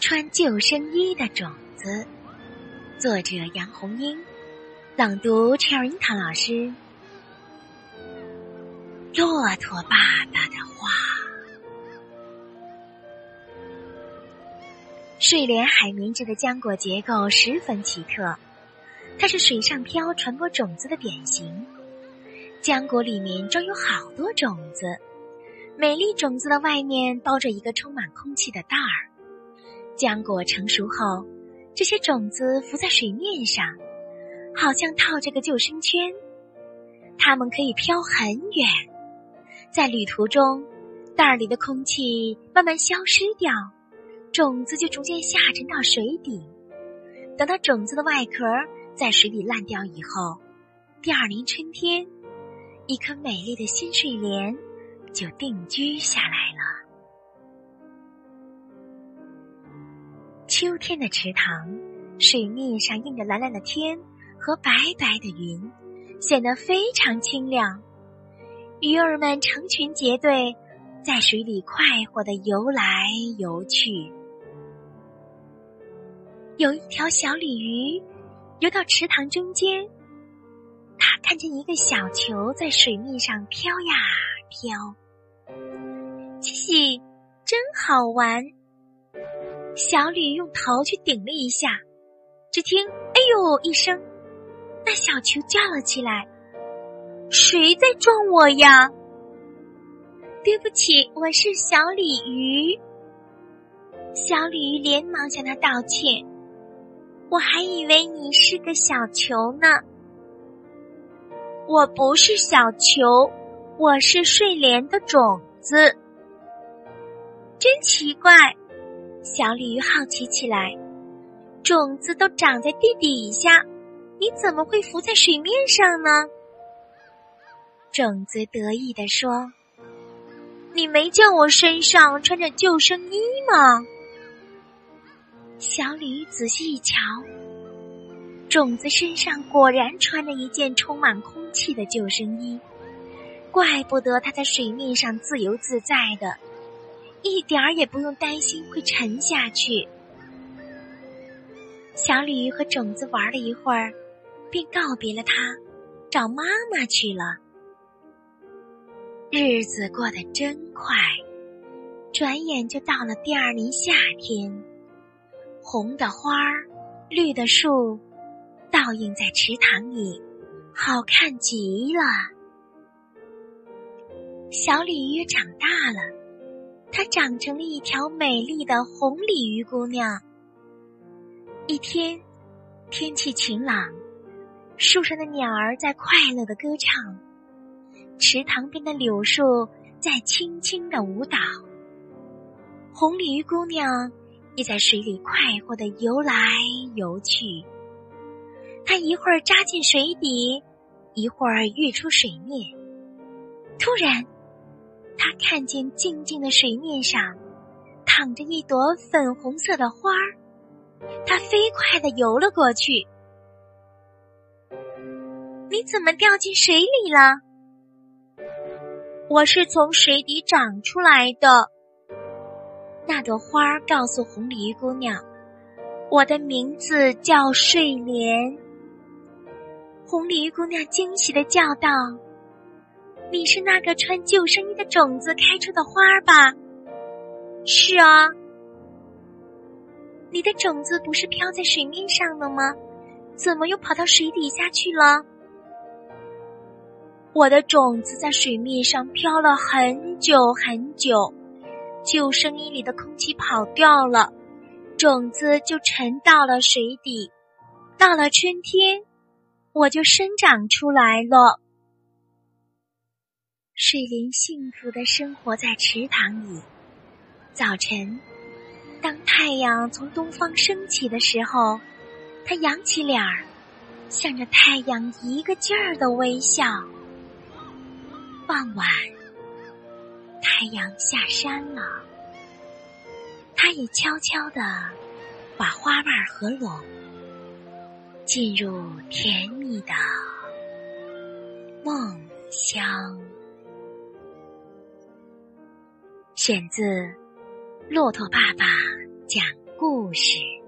穿救生衣的种子，作者杨红樱，朗读陈尔樱桃老师。骆驼爸爸的话。睡莲海绵质的浆果结构十分奇特，它是水上漂传播种子的典型。浆果里面装有好多种子，每粒种子的外面包着一个充满空气的袋儿。浆果成熟后，这些种子浮在水面上，好像套着个救生圈。它们可以飘很远，在旅途中，袋儿里的空气慢慢消失掉，种子就逐渐下沉到水底。等到种子的外壳在水里烂掉以后，第二年春天，一颗美丽的新睡莲就定居下来了。秋天的池塘，水面上映着蓝蓝的天和白白的云，显得非常清亮。鱼儿们成群结队，在水里快活的游来游去。有一条小鲤鱼游到池塘中间，它看见一个小球在水面上飘呀飘，嘻嘻，真好玩。小鲤用头去顶了一下，只听“哎呦”一声，那小球叫了起来：“谁在撞我呀？”“对不起，我是小鲤鱼。”小鲤鱼连忙向他道歉：“我还以为你是个小球呢。”“我不是小球，我是睡莲的种子。”真奇怪。小鲤鱼好奇起来：“种子都长在地底下，你怎么会浮在水面上呢？”种子得意地说：“你没见我身上穿着救生衣吗？”小鲤鱼仔细一瞧，种子身上果然穿着一件充满空气的救生衣，怪不得它在水面上自由自在的。一点儿也不用担心会沉下去。小鲤鱼和种子玩了一会儿，便告别了它，找妈妈去了。日子过得真快，转眼就到了第二年夏天。红的花儿，绿的树，倒映在池塘里，好看极了。小鲤鱼长大了。它长成了一条美丽的红鲤鱼姑娘。一天，天气晴朗，树上的鸟儿在快乐的歌唱，池塘边的柳树在轻轻的舞蹈。红鲤鱼姑娘也在水里快活的游来游去。它一会儿扎进水底，一会儿跃出水面。突然，他看见静静的水面上躺着一朵粉红色的花儿，他飞快的游了过去。你怎么掉进水里了？我是从水底长出来的。那朵花儿告诉红鲤鱼姑娘：“我的名字叫睡莲。”红鲤鱼姑娘惊喜的叫道。你是那个穿救生衣的种子开出的花吧？是啊。你的种子不是飘在水面上了吗？怎么又跑到水底下去了？我的种子在水面上飘了很久很久，救生衣里的空气跑掉了，种子就沉到了水底。到了春天，我就生长出来了。睡莲幸福的生活在池塘里。早晨，当太阳从东方升起的时候，它扬起脸儿，向着太阳一个劲儿的微笑。傍晚，太阳下山了，它也悄悄地把花瓣合拢，进入甜蜜的梦乡。选自《骆驼爸爸讲故事。